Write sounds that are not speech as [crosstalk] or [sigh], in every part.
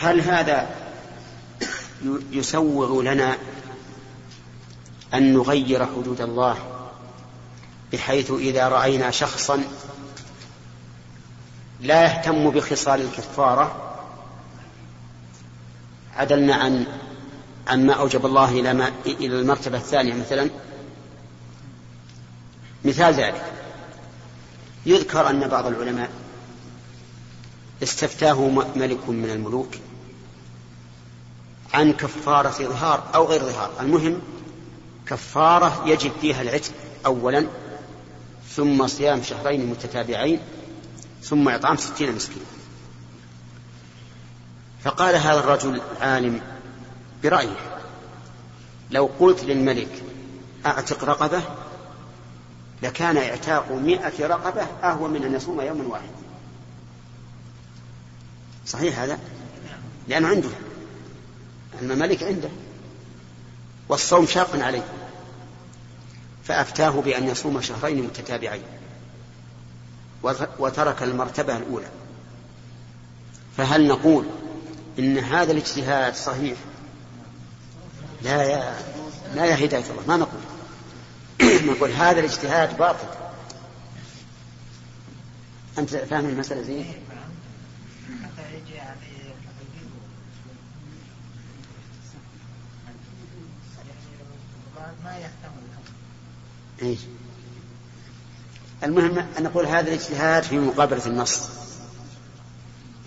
هل هذا يسوغ لنا أن نغير حدود الله بحيث إذا رأينا شخصا لا يهتم بخصال الكفارة؟ عدلنا عن عما أوجب الله إلى ما إلى المرتبة الثانية مثلا. مثال ذلك. يذكر أن بعض العلماء استفتاه ملك من الملوك. عن كفارة ظهار أو غير ظهار المهم كفارة يجب فيها العتق أولا ثم صيام شهرين متتابعين ثم إطعام ستين مسكين. فقال هذا الرجل العالم برأيه لو قلت للملك أعتق رقبة؟ لكان إعتاق مئة رقبة أهون من أن يصوم يوما واحد صحيح هذا؟ لأنه عنده الممالك عنده. والصوم شاق عليه. فأفتاه بأن يصوم شهرين متتابعين. وترك المرتبة الأولى. فهل نقول إن هذا الاجتهاد صحيح؟ لا يا لا يا هداية الله ما نقول. [clears throat] نقول هذا الاجتهاد باطل. أنت فاهم المسألة زين؟ إيش؟ المهم أن نقول هذا الاجتهاد في مقابلة النص.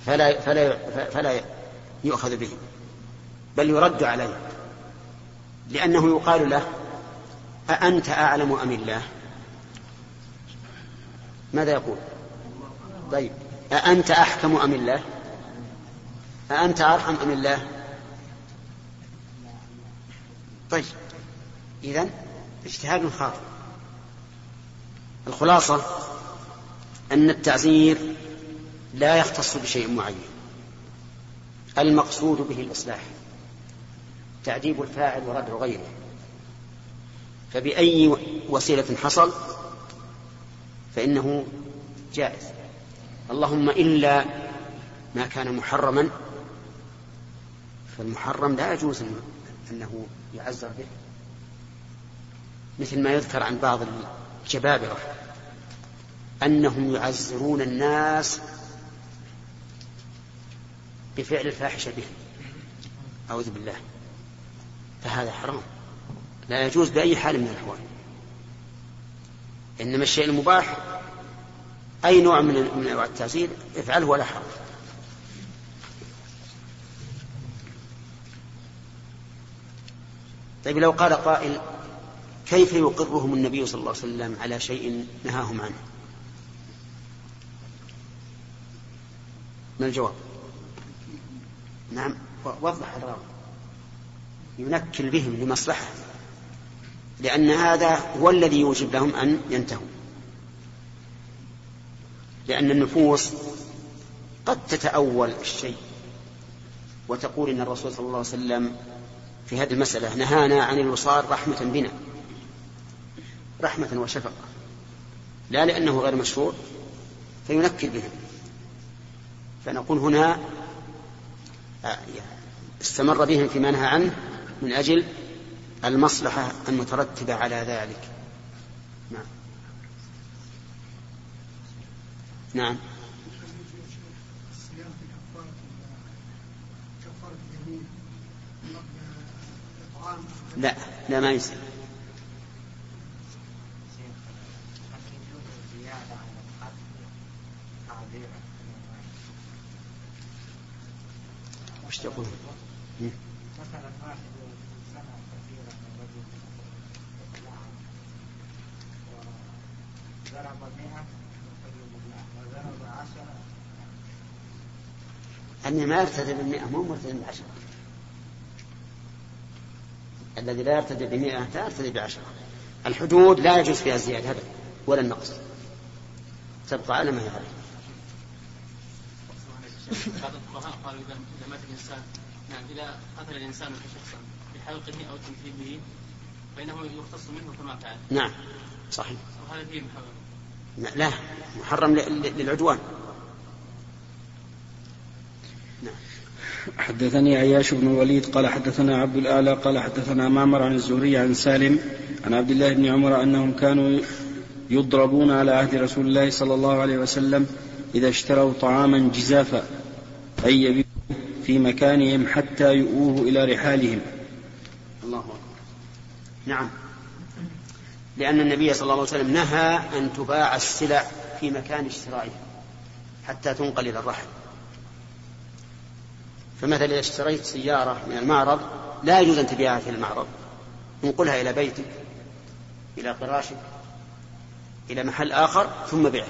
فلا فلا فلا يؤخذ به. بل يرد عليه. لأنه يقال له أأنت أعلم أم الله؟ ماذا يقول؟ طيب. أأنت أحكم أم الله؟ أأنت أرحم أم الله؟ طيب. إذن اجتهاد خاطئ. الخلاصة أن التعزير لا يختص بشيء معين. المقصود به الإصلاح تعذيب الفاعل وردع غيره. فبأي وسيلة حصل فإنه جائز. اللهم إلا ما كان محرما فالمحرم لا يجوز أنه يعزر به. مثل ما يذكر عن بعض الجبابرة أنهم يعزرون الناس بفعل الفاحشة به أعوذ بالله. فهذا حرام. لا يجوز بأي حال من الأحوال. إنما الشيء المباح أي نوع من من أنواع التعزير افعله ولا حرج. طيب لو قال قائل كيف يقرهم النبي صلى الله عليه وسلم على شيء نهاهم عنه؟ ما الجواب؟ نعم وضح الراوي. ينكل بهم لمصلحة لأن هذا هو الذي يوجب لهم أن ينتهوا. لأن النفوس قد تتأول الشيء وتقول إن الرسول صلى الله عليه وسلم في هذه المسألة نهانا عن الوصال رحمة بنا. رحمة وشفقة. لا لأنه غير مشروع فينكل بهم فنقول هنا آه، استمر بهم فيما نهى عنه من أجل المصلحة المترتبة على ذلك. نعم. نعم. لا لا ما يصير وش تقول؟ مثلا واحد سمع كثيرا من رجل وضرب مئة وضرب عشرة أني ما يرتدي بالمئة مو مرتدي بالعشرة الذي لا يرتدي بمئة لا يرتدي بعشرة. الحدود لا يجوز فيها الزيادة ولا النقص. تبقى على ما هي عليه بعض الفقهاء قالوا إذا مات الإنسان نعم إذا قتل الإنسان شخصا بحلقه أو تمثيله فإنه يختص منه كما فعل. نعم صحيح. وهذا فيه محرم؟ لا محرم للعدوان. نعم. حدثني عياش بن الوليد قال حدثنا عبد الأعلى قال حدثنا معمر عن الزهري عن سالم عن عبد الله بن عمر أنهم كانوا يضربون على عهد رسول الله صلى الله عليه وسلم إذا اشتروا طعاما جزافا أي يبيعوا في مكانهم حتى يؤوه إلى رحالهم. الله أكبر. نعم. لأن النبي صلى الله عليه وسلم نهى أن تباع السلع في مكان اشترائها حتى تنقل إلى الرحل فمثلا إذا اشتريت سيارة من المعرض لا يجوز أن تبيعها في المعرض. انقلها إلى بيتك إلى فراشك إلى محل آخر ثم بيعها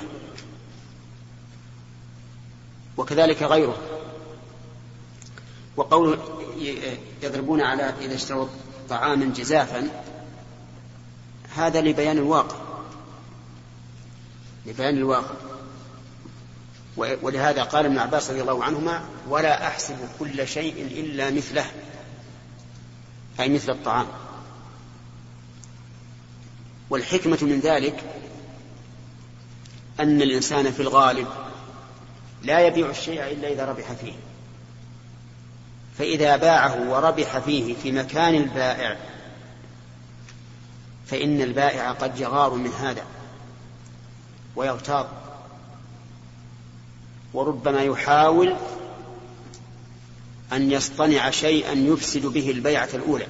وكذلك غيره. وقول يضربون على إذا اشتروا طعاما جزافا هذا لبيان الواقع. لبيان الواقع. ولهذا قال ابن عباس رضي الله عنهما ولا أحسب كل شيء إلا مثله. أي مثل الطعام. والحكمة من ذلك أن الإنسان في الغالب لا يبيع الشيء إلا إذا ربح فيه. فإذا باعه وربح فيه في مكان البائع فإن البائع قد يغار من هذا ويغتاظ وربما يحاول أن يصطنع شيئا يفسد به البيعة الأولى.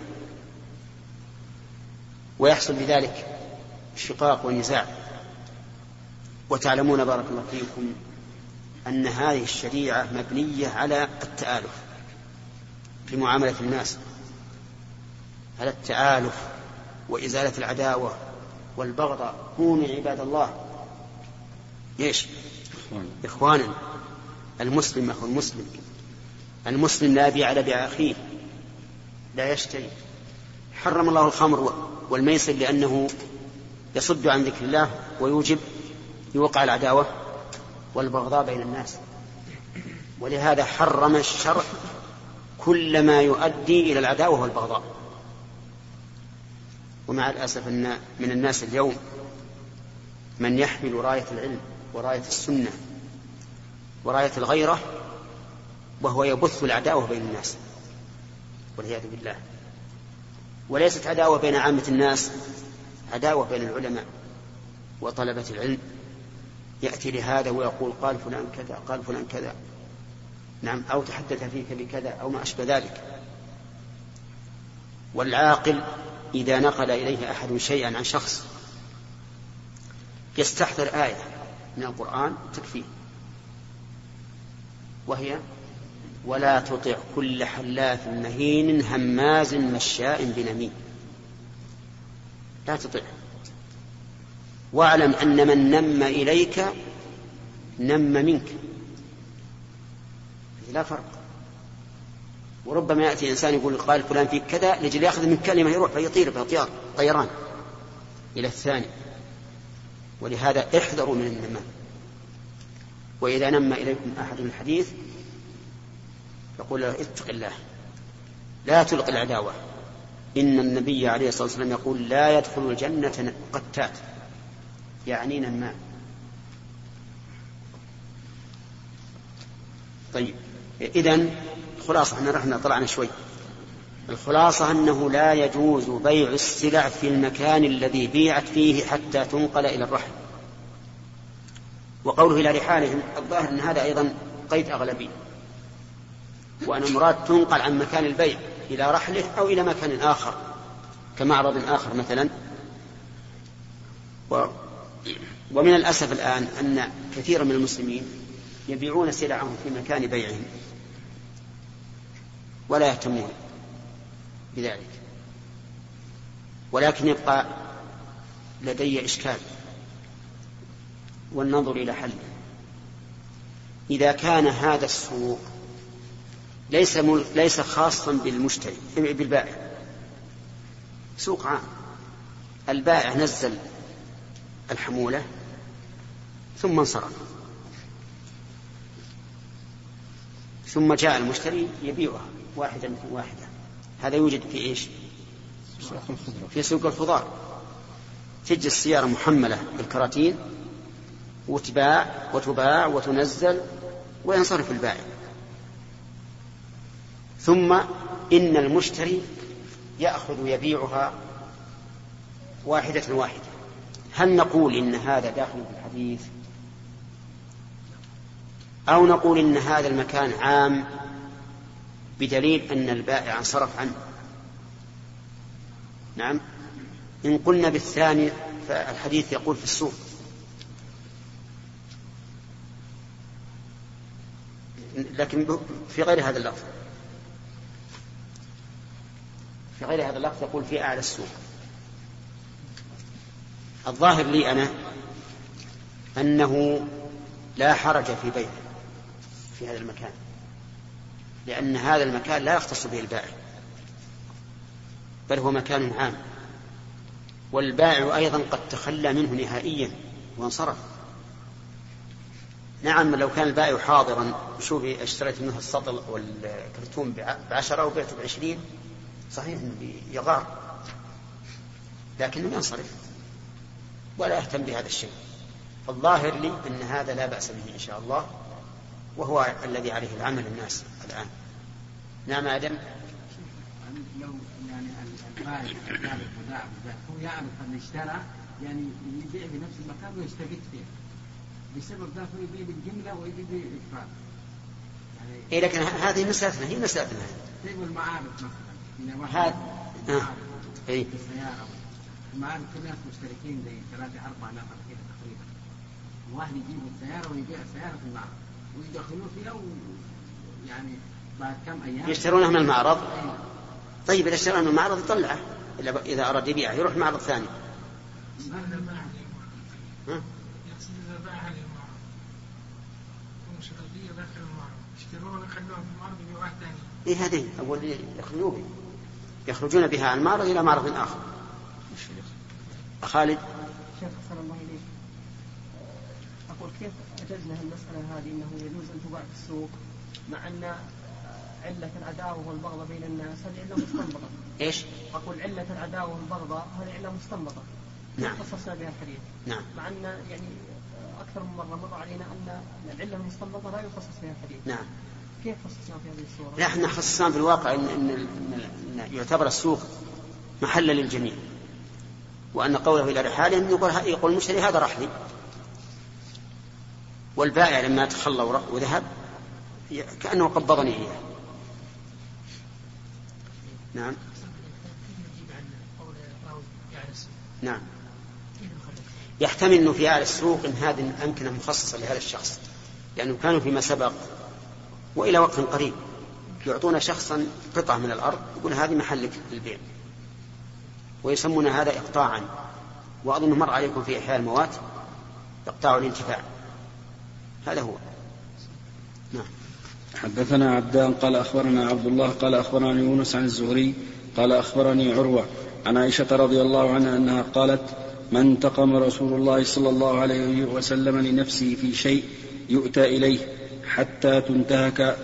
ويحصل بذلك شقاق ونزاع وتعلمون بارك الله فيكم أن هذه الشريعة مبنية على التآلف في معاملة الناس على التآلف وإزالة العداوة والبغضاء كونوا عباد الله. إيش؟ إخوانا. المسلم أخو المسلم. المسلم لا يبيع على بيع أخيه لا يشتري. حرم الله الخمر والميسر لأنه يصد عن ذكر الله ويوجب يوقع العداوة. والبغضاء بين الناس. ولهذا حرم الشرع كل ما يؤدي إلى العداوة والبغضاء ومع الأسف أن من الناس اليوم من يحمل راية العلم وراية السنة وراية الغيرة وهو يبث العداوة بين الناس. والعياذ بالله. وليست عداوة بين عامة الناس عداوة بين العلماء وطلبة العلم يأتي لهذا ويقول قال فلان كذا قال فلان كذا. نعم أو تحدث فيك بكذا أو ما أشبه ذلك. والعاقل إذا نقل إليه أحد شيئا عن شخص يستحضر آية من القرآن تكفيه. وهي ولا تطع كل حلاف مهين هماز مشاء بنميم. لا تطع. واعلم أن من نم إليك نم منك. لا فرق. وربما يأتي إنسان يقول قال فلان فيك كذا لجل يأخذ من كلمة يروح فيطير بطيار طيران إلى الثاني. ولهذا احذروا من النمام وإذا نم إليكم أحد الحديث يقول له اتق الله لا تلق العداوة. إن النبي عليه الصلاة والسلام يقول لا يدخل الجنة قتات. يعني نمام طيب إذا خلاصة إحنا رحنا طلعنا شوي. الخلاصة أنه لا يجوز بيع السلع في المكان الذي بيعت فيه حتى تنقل إلى الرحل. وقوله إلى رحالهم الظاهر أن هذا أيضا قيد أغلبي. وأن المراد تنقل عن مكان البيع إلى رحله أو إلى مكان آخر كمعرض آخر مثلا. ومن الأسف الآن أن كثيرا من المسلمين يبيعون سلعهم في مكان بيعهم ولا يهتمون بذلك. ولكن يبقى لدي إشكال والنظر إلى حله إذا كان هذا السوق ليس ليس خاصا بالمشتري بالبائع. سوق عام. البائع نزل الحمولة ثم انصرف. ثم جاء المشتري يبيعها واحدا واحدة هذا يوجد في إيش؟ في سوق الخضار. تجي السيارة محملة بالكراتين وتباع وتباع وتنزل وينصرف البائع. ثم إن المشتري يأخذ يبيعها واحدة واحدة. هل نقول إن هذا داخل في الحديث؟ أو نقول إن هذا المكان عام بدليل أن البائع انصرف عنه. نعم. إن قلنا بالثاني فالحديث يقول في السوق. لكن في غير هذا اللفظ. في غير هذا اللفظ يقول في أعلى السوق. الظاهر لي أنا أنه لا حرج في بيعه. في هذا المكان. لأن هذا المكان لا يختص به البائع. بل هو مكان عام. والبائع أيضا قد تخلى منه نهائيا وانصرف. نعم لو كان البائع حاضرا شوفي اشتريت منه السطل والكرتون بعشرة وبعته بعشرين صحيح إنه يغار لكنه ينصرف ولا يهتم بهذا الشيء. فالظاهر لي أن هذا لا بأس به إن شاء الله. وهو الذي عليه العمل الناس الآن. نعم آدم. لو يعني البائع هو يعرف ان اشترى يعني يبيع بنفس المكان ويستفيد فيه بسبب ذلك يبيع بالجمله ويبيع بالافراد يعني إيه لكن هذه مسألتنا هي مسألتنا طيب المعارض مثلا هذا آه. اي السيارة المعارض في ناس مشتركين زي ثلاثة أربعة نفر كذا تقريبا. واحد يجيب السيارة ويبيع السيارة في المعرض. ويدخلوه فيها و... يعني بعد كم أيام يشترونها من المعرض. طيب إذا اشترى من المعرض يطلعه. إذا أراد يبيعه يروح معرض ثاني. ها؟ يقصد إذا باعها للمعرض هم شغالية داخل المعرض. يشترون يخلوها في المعرض يبيعوها ثاني. إيه هذه أول يخلوه. يخرجون بها عن معرض إلى معرض آخر. خالد؟ شيخ الله إليك. أقول كيف أجزنا المسألة هذه أنه يجوز أن تباع في السوق مع أن علة العداوة والبغضة بين الناس هذه علة مستنبطة. إيش؟ أقول علة العداوة والبغضة هذه علة مستنبطة. نعم. خصصنا بها الحديث. نعم. مع أن يعني أكثر من مرة مر علينا أن العلة المستنبطة لا يخصص بها الحديث. نعم. كيف خصصنا في هذه الصورة؟ لا إحنا خصصنا في الواقع إن, إن, إن يعتبر السوق محلا للجميع وأن قوله إلى رحالهم يقول يقول المشتري هذا رحلي والبائع لما تخلى وذهب كأنه قبضني إياه. نعم. نعم. يحتمل أنه في أهل السوق إن هذه الأمكنة مخصصة لهذا الشخص لأنه كانوا فيما سبق وإلى وقت قريب يعطون شخصا قطعة من الأرض يقول هذه محلك للبيع ويسمون هذا إقطاعا. وأظن مر عليكم في إحياء الموات إقطاع الانتفاع. هذا هو. نعم. حدثنا عبدان قال أخبرنا عبد الله قال أخبرني يونس عن الزهري قال أخبرني عروة عن عائشة رضي الله عنها أنها قالت ما انتقم رسول الله صلى الله عليه وسلم لنفسه في شيء يؤتى إليه حتى تنتهك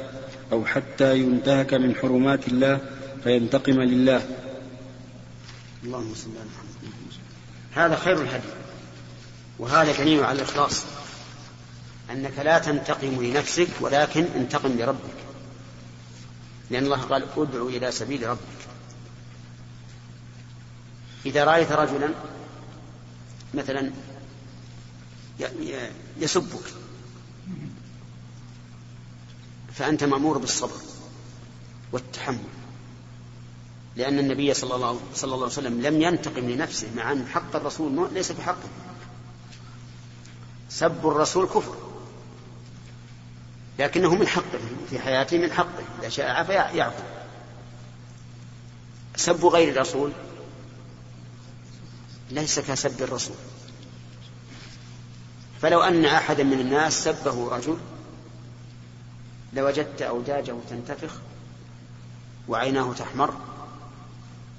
أو حتى ينتهك من حرمات الله فينتقم لله. اللهم صل على محمد. هذا خير الهدي وهذا دليل على الإخلاص. أنك لا تنتقم لنفسك ولكن انتقم لربك. لأن الله قال ادعو إلى سبيل ربك. إذا رأيت رجلا مثلا يسبك فأنت مأمور بالصبر والتحمل. لأن النبي صلى الله, صلى الله عليه وسلم لم ينتقم لنفسه مع أن حق الرسول ليس بحقه. سب الرسول كفر. لكنه من حقه في حياته من حقه إذا شاء عفا يعفو سب غير الرسول؟ ليس كسب الرسول. فلو أن أحدا من الناس سبه رجل لوجدت أوداجه تنتفخ وعيناه تحمر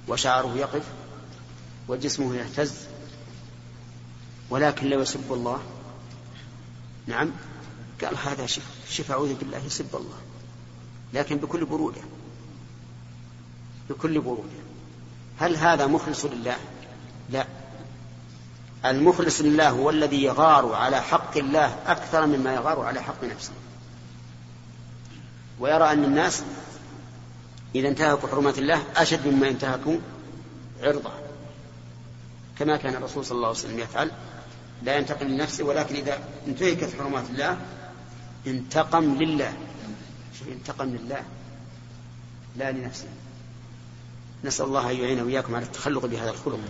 وشعره يقف وجسمه يهتز ولكن لو يسب الله؟ نعم. قال هذا شف أعوذ بالله يسب الله. لكن بكل برودة. بكل برودة. هل هذا مخلص لله؟ لا. المخلص لله هو الذي يغار على حق الله أكثر مما يغار على حق نفسه. ويرى أن الناس إذا انتهكوا حرمات الله أشد مما انتهكوا عرضة. كما كان الرسول صلى الله عليه وسلم يفعل. لا ينتقم لنفسه ولكن إذا انتهكت حرمات الله انتقم لله. انتقم لله. لا لنفسه. نسأل الله أن يعين وإياكم على التخلق بهذا الخلق.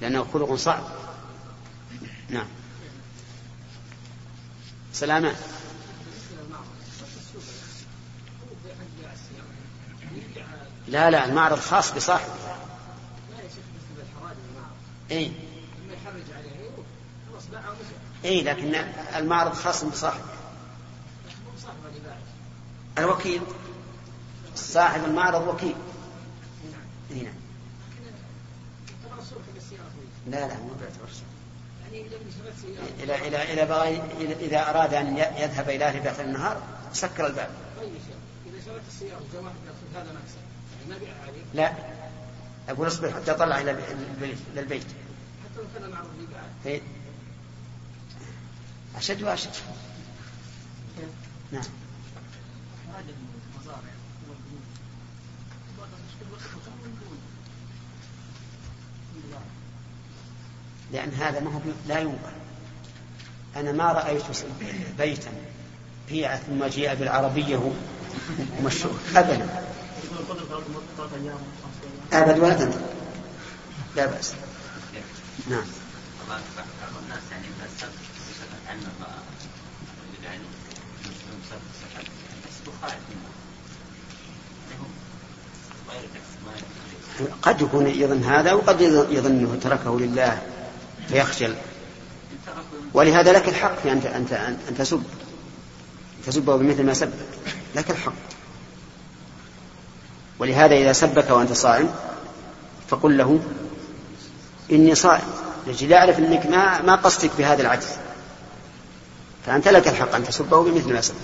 لأنه خلق صعب. نعم. سلامات لا لا المعرض خاص بصاحبه. اي اي لكن المعرض خاص بصاحبه. الوكيل صاحب المعرض وكيل هنا لا لا مو بيعتبر إذا إذا إذا إذا أراد أن يذهب إلى أهله في النهار سكر الباب. طيب إذا شريت السيارة وجاء واحد هذا مكسب يعني ما؟ لا أقول اصبر حتى أطلع إلى البيت. حتى لو كان معروف يبيع. إيه. أشد وأشد. نعم. لأن هذا ما هو لا ينقل أنا ما رأيت بيتا بيع ثم جيء بالعربية ومشروع. أبدا. أبد ولا تنتظر لا بأس. نعم. الناس يعني عن قد يكون يظن هذا وقد يظن انه تركه لله فيخجل. ولهذا لك الحق في أن أنت أن تسب. تسبه بمثل ما سبك. لك الحق. ولهذا إذا سبك وأنت صائم فقل له إني صائم. لأجل يعرف أنك ما ما قصدك بهذا العجز. فأنت لك الحق أن تسبه بمثل ما سبك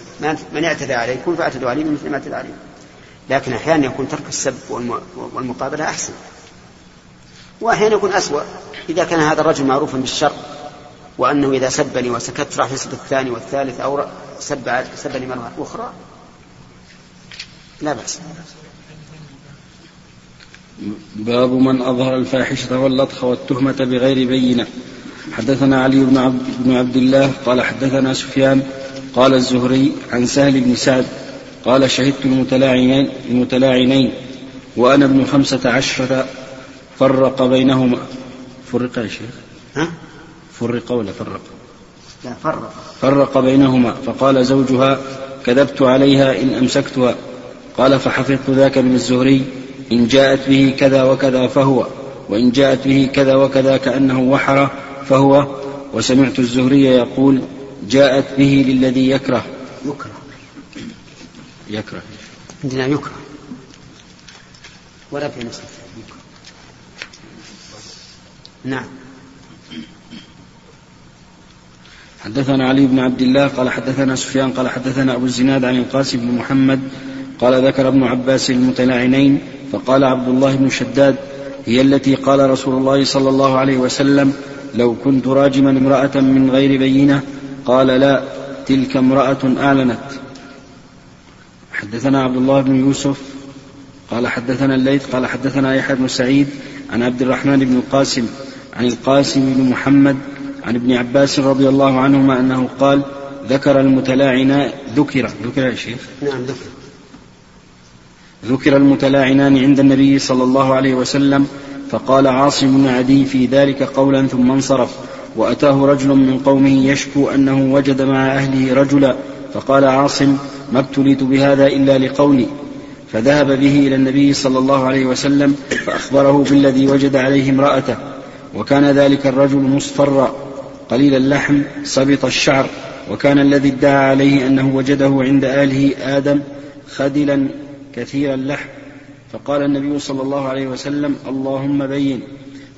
من اعتدى عليكم فاعتدوا عليه بمثل ما اعتدى عليه لكن أحيانا يكون ترك السب والمقابلة أحسن. وأحيانا يكون أسوأ. إذا كان هذا الرجل معروفا بالشر وأنه إذا سبني وسكت راح يسب الثاني والثالث أو سب سبني مرة أخرى. لا بأس. باب من أظهر الفاحشة واللطخ والتهمة بغير بينة. حدثنا علي بن عبد, بن عبد الله قال حدثنا سفيان قال الزهري عن سهل بن سعد قال شهدت المتلاعنين, المتلاعنين وأنا ابن خمسة عشرة فرق بينهما. فرق يا شيخ؟ ها؟ فرق ولا فرق؟ لا فرق. فرق بينهما. فقال زوجها كذبت عليها إن أمسكتها. قال فحفظت ذاك من الزهري. إن جاءت به كذا وكذا فهو. وإن جاءت به كذا وكذا كأنه وحر فهو وسمعت الزهري يقول جاءت به للذي يكره. يكره. يكره. عندنا يكره. ولا في نسبة نعم. حدثنا علي بن عبد الله قال حدثنا سفيان قال حدثنا أبو الزناد عن القاسم بن محمد قال ذكر ابن عباس المتلاعنين فقال عبد الله بن شداد هي التي قال رسول الله صلى الله عليه وسلم لو كنت راجما امرأة من غير بينة قال لا تلك امرأة أعلنت. حدثنا عبد الله بن يوسف قال حدثنا الليث قال حدثنا يحيى بن سعيد عن عبد الرحمن بن القاسم عن القاسم بن محمد عن ابن عباس رضي الله عنهما أنه قال ذكر المتلاعنان ذكر ذكر يا شيخ. نعم ذكر. ذكر المتلاعنان عند النبي صلى الله عليه وسلم فقال عاصم بن عدي في ذلك قولا ثم انصرف. وأتاه رجل من قومه يشكو أنه وجد مع أهله رجلا. فقال عاصم ما ابتليت بهذا إلا لقولي فذهب به إلى النبي صلى الله عليه وسلم فأخبره بالذي وجد عليه امرأته. وكان ذلك الرجل مصفرا. قليل اللحم صبط الشعر. وكان الذي ادعى عليه أنه وجده عند آله آدم خدلا كثير اللحم. فقال النبي صلى الله عليه وسلم اللهم بين.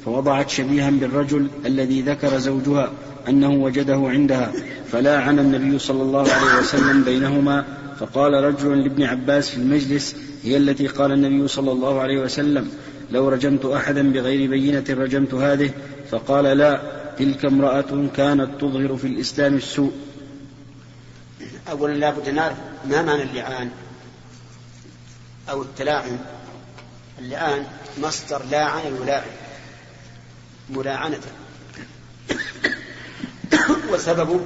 فوضعت شبيها بالرجل الذي ذكر زوجها أنه وجده عندها فلاعن النبي صلى الله عليه وسلم بينهما. فقال رجل لابن عباس في المجلس هي التي قال النبي صلى الله عليه وسلم لو رجمت أحدا بغير بينة رجمت هذه. فقال لا تلك امرأة كانت تظهر في الإسلام السوء. أولا لا بد نعرف ما معنى اللعان أو التلاعن. اللعان مصدر لاعن يلاعن ملاعنة. وسببه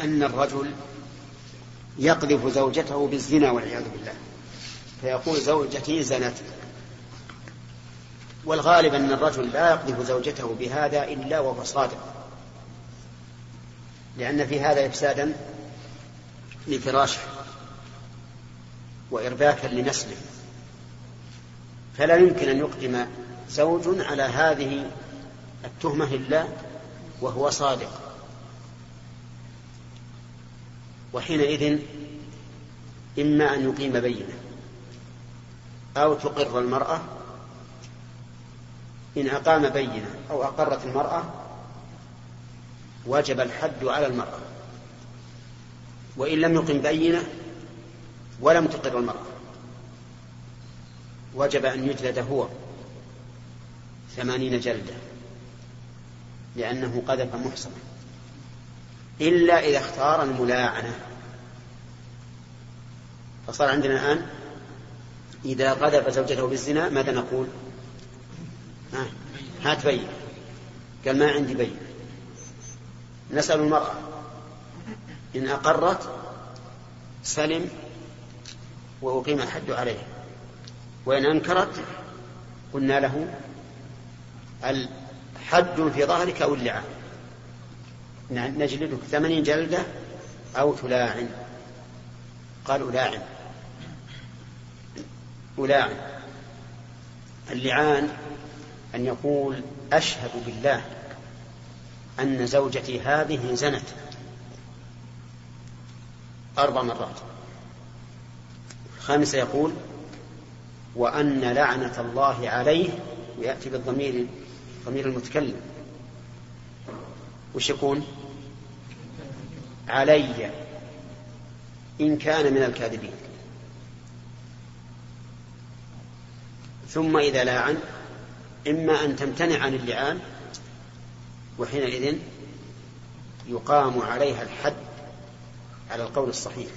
أن الرجل يقذف زوجته بالزنا والعياذ بالله. فيقول زوجتي زنت. والغالب أن الرجل لا يقذف زوجته بهذا إلا وهو صادق. لأن في هذا إفسادا لفراشه وإرباكا لنسله. فلا يمكن أن يقدم زوج على هذه التهمة إلا وهو صادق. وحينئذ إما أن يقيم بينة أو تقر المرأة إن أقام بينة أو أقرت المرأة وجب الحد على المرأة وإن لم يقم بينة ولم تقر المرأة. وجب أن يجلد هو ثمانين جلدة لأنه قذف محصنا. إلا إذا اختار الملاعنة. فصار عندنا الآن إذا قذف زوجته بالزنا ماذا نقول؟ ها هات بين قال ما عندي بين. نسأل المرأة. إن أقرت سلم وأقيم الحد عليه وإن أنكرت قلنا له الحد في ظهرك أو اللعان. نجلدك ثمانين جلدة أو تلاعن. قال ألاعن. ألاعن. اللعان أن يقول أشهد بالله أن زوجتي هذه زنت أربع مرات. الخامسة يقول وأن لعنة الله عليه ويأتي بالضمير ضمير المتكلم. وش يكون؟ علي إن كان من الكاذبين. ثم إذا لاعن إما أن تمتنع عن اللعان وحينئذ يقام عليها الحد على القول الصحيح.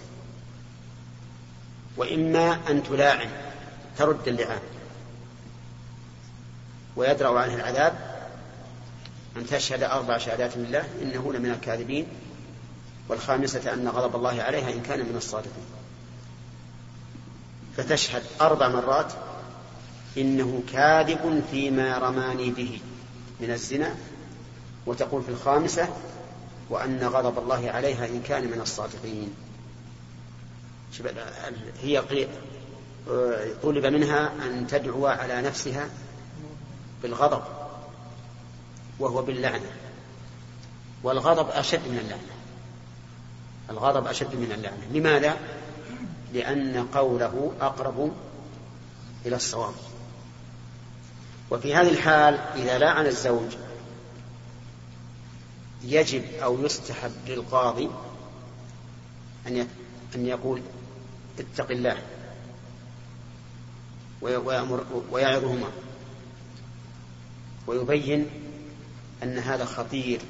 وإما أن تلاعن. ترد اللعان ويدرأ عنها العذاب أن تشهد أربع شهادات لله إنه لمن الكاذبين والخامسة أن غضب الله عليها إن كان من الصادقين. فتشهد أربع مرات إنه كاذب فيما رماني به من الزنا وتقول في الخامسة وأن غضب الله عليها إن كان من الصادقين. هي طلب منها أن تدعو على نفسها بالغضب وهو باللعنة. والغضب أشد من اللعنة. الغضب أشد من اللعنة. لماذا؟ لأن قوله أقرب إلى الصواب. وفي هذه الحال إذا لعن الزوج يجب أو يستحب للقاضي أن أن يقول اتق الله. ويأمر ويعظهما. ويبين أن هذا خطير.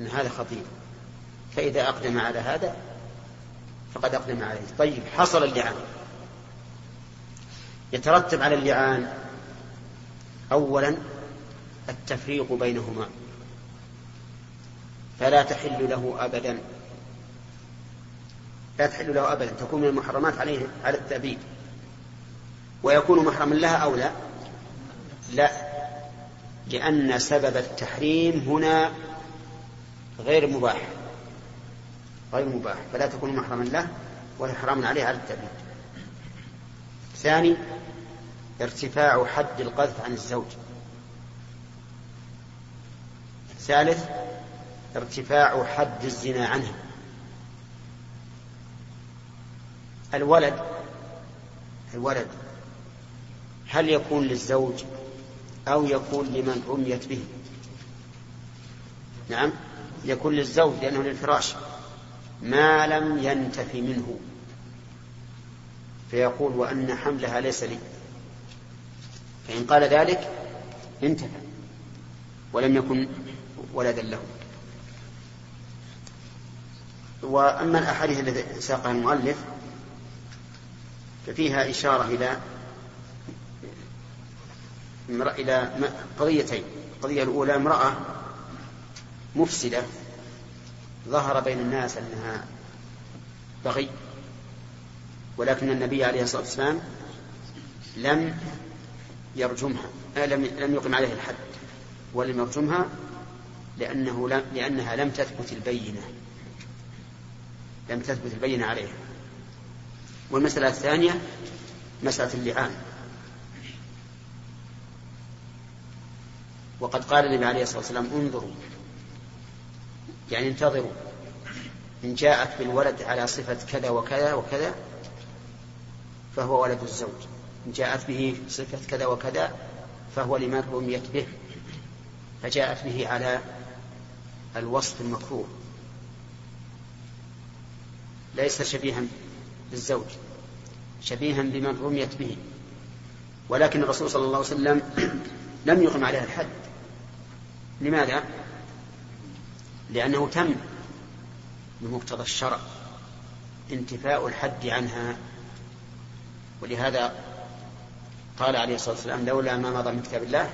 أن هذا خطير. فإذا أقدم على هذا فقد أقدم عليه. طيب حصل اللعان. يترتب على اللعان أولا التفريق بينهما. فلا تحل له أبدا. لا تحل له أبدا. تكون من المحرمات عليه على التأبيد ويكون محرما لها أو لا؟ لا. لأن سبب التحريم هنا غير مباح. غير مباح. فلا تكون محرما له ولا حرام عليه على التأبيد. ثاني ارتفاع حد القذف عن الزوج. ثالث ارتفاع حد الزنا عنها الولد الولد هل يكون للزوج أو يكون لمن رميت به؟ نعم يكون للزوج لأنه للفراش. ما لم ينتف منه. فيقول وأن حملها ليس لي. فإن قال ذلك انتفى. ولم يكن ولدا له. وأما الأحاديث التي ساقها المؤلف ففيها إشارة إلى إلى قضيتين. القضية الأولى امرأة مفسدة ظهر بين الناس أنها بغي ولكن النبي عليه الصلاة والسلام لم يرجمها لم لم يقم عليها الحد ولم يرجمها لأنه لم لأنها لم تثبت البينة لم تثبت البينة عليها. والمسألة الثانية مسألة اللعان. وقد قال النبي عليه الصلاة والسلام انظروا. يعني انتظروا. إن جاءت بالولد على صفة كذا وكذا وكذا فهو ولد الزوج. إن جاءت به صفة كذا وكذا فهو لمن رميت به. فجاءت به على الوصف المكروه. ليس شبيها بالزوج شبيها بمن رميت به. ولكن الرسول صلى الله عليه وسلم لم يقم عليها الحد. لماذا؟ لأنه تم بمقتضى الشرع انتفاء الحد عنها. ولهذا قال عليه الصلاة والسلام لولا ما مضى من كتاب الله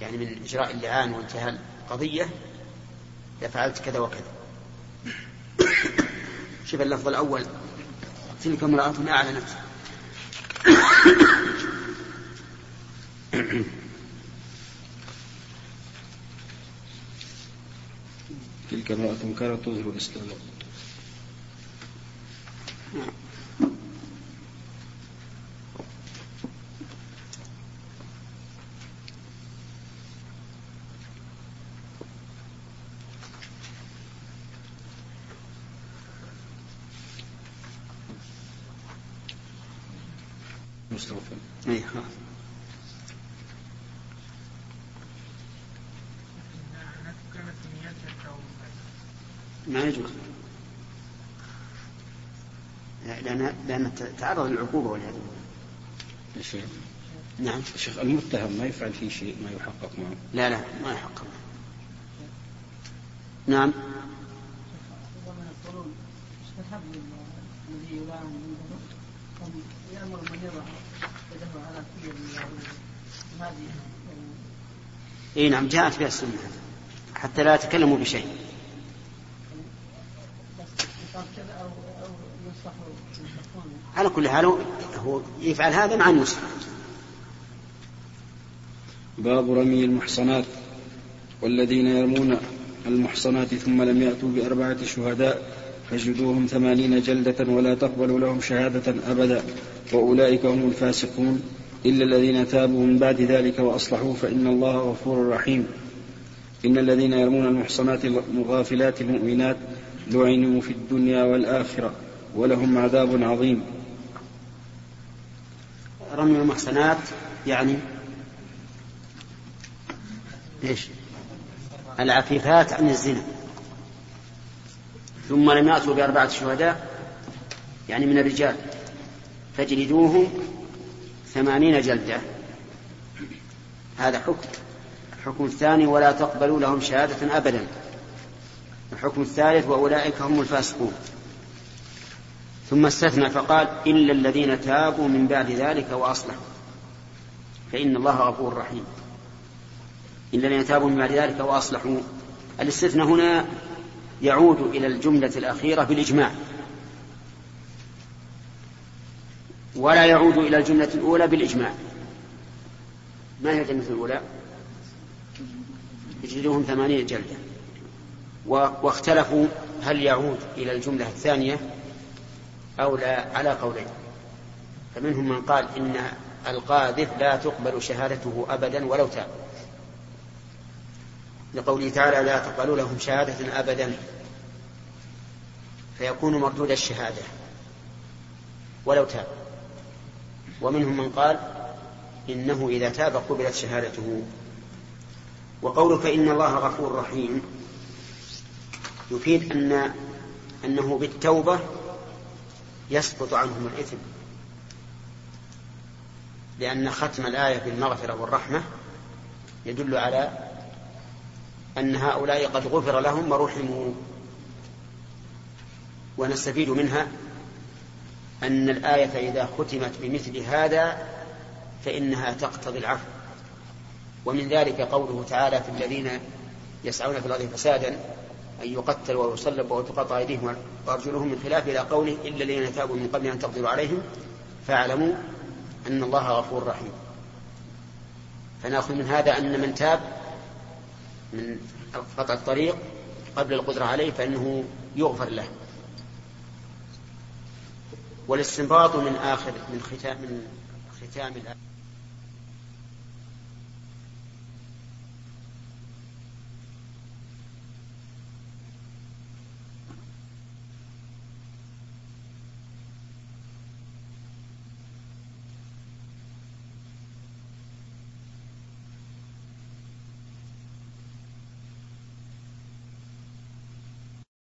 يعني من إجراء اللعان وانتهاء القضية لفعلت كذا وكذا. شوف اللفظ الأول. تلك امرأة أعلنت. تلك امرأة كانت تظهر الإسلام مستغفر إيه، كانت نيتها أو ما يجوز. لأن لأن تعرض للعقوبة والعياذ بالله. شيخ. نعم. الشيخ المتهم ما يفعل فيه شيء ما يحقق معه. لا لا ما يحق نعم. ومن القرون استحب الذي يلام عنده أن يأمر من يضع يده على كل اليهود هذه إي نعم جاءت بها السنة حتى لا يتكلموا بشيء بس يقال كذا أو أو ينصح ينصحون على كل حال هو- يفعل هذا مع النصح باب رمي المحصنات والذين يرمون المحصنات ثم لم يأتوا بأربعة شهداء فاجلدوهم ثمانين جلدة ولا تقبلوا لهم شهادة أبدا وأولئك هم الفاسقون. إلا الذين تابوا من بعد ذلك وأصلحوا فإن الله غفور رحيم. إن الذين يرمون المحصنات الغافلات المؤمنات لعنوا في الدنيا والآخرة. ولهم عذاب عظيم. رمي المحصنات يعني إيش؟ العفيفات عن الزنا. ثم لم يأتوا بأربعة شهداء يعني من الرجال. فاجلدوهم ثمانين جلدة. هذا حكم. الحكم الثاني ولا تقبلوا لهم شهادة أبدا. الحكم الثالث وأولئك هم الفاسقون. ثم استثنى فقال إلا الذين تابوا من بعد ذلك وأصلحوا. فإن الله غفور رحيم. إلا الذين تابوا من بعد ذلك وأصلحوا. الاستثناء هنا يعود إلى الجملة الأخيرة بالإجماع. ولا يعود إلى الجملة الأولى بالإجماع. ما هي الجملة الأولى؟ يجلدوهم ثمانية جلدة. واختلفوا هل يعود إلى الجملة الثانية أو لا على قولين. فمنهم من قال إن القاذف لا تقبل شهادته أبدا ولو تاب. لقوله تعالى لا تقبلوا لهم شهادة أبدا. فيكون مردود الشهادة ولو تاب. ومنهم من قال إنه إذا تاب قبلت شهادته. وقوله فإن الله غفور رحيم يفيد أن أنه بالتوبة يسقط عنهم الإثم. لأن ختم الآية بالمغفرة والرحمة يدل على أن هؤلاء قد غفر لهم ورحموا. ونستفيد منها أن الآية إذا ختمت بمثل هذا فإنها تقتضي العفو. ومن ذلك قوله تعالى في الذين يسعون في الأرض فسادا أن يقتلوا ويصلبوا وتقطع أيديهم وأرجلهم من خلاف إلى قوله إلا الذين تابوا من قبل أن تقدروا عليهم فاعلموا أن الله غفور رحيم. فنأخذ من هذا أن من تاب من قطع الطريق قبل القدرة عليه فإنه يغفر له. والاستنباط من آخر من ختام من ختام الآية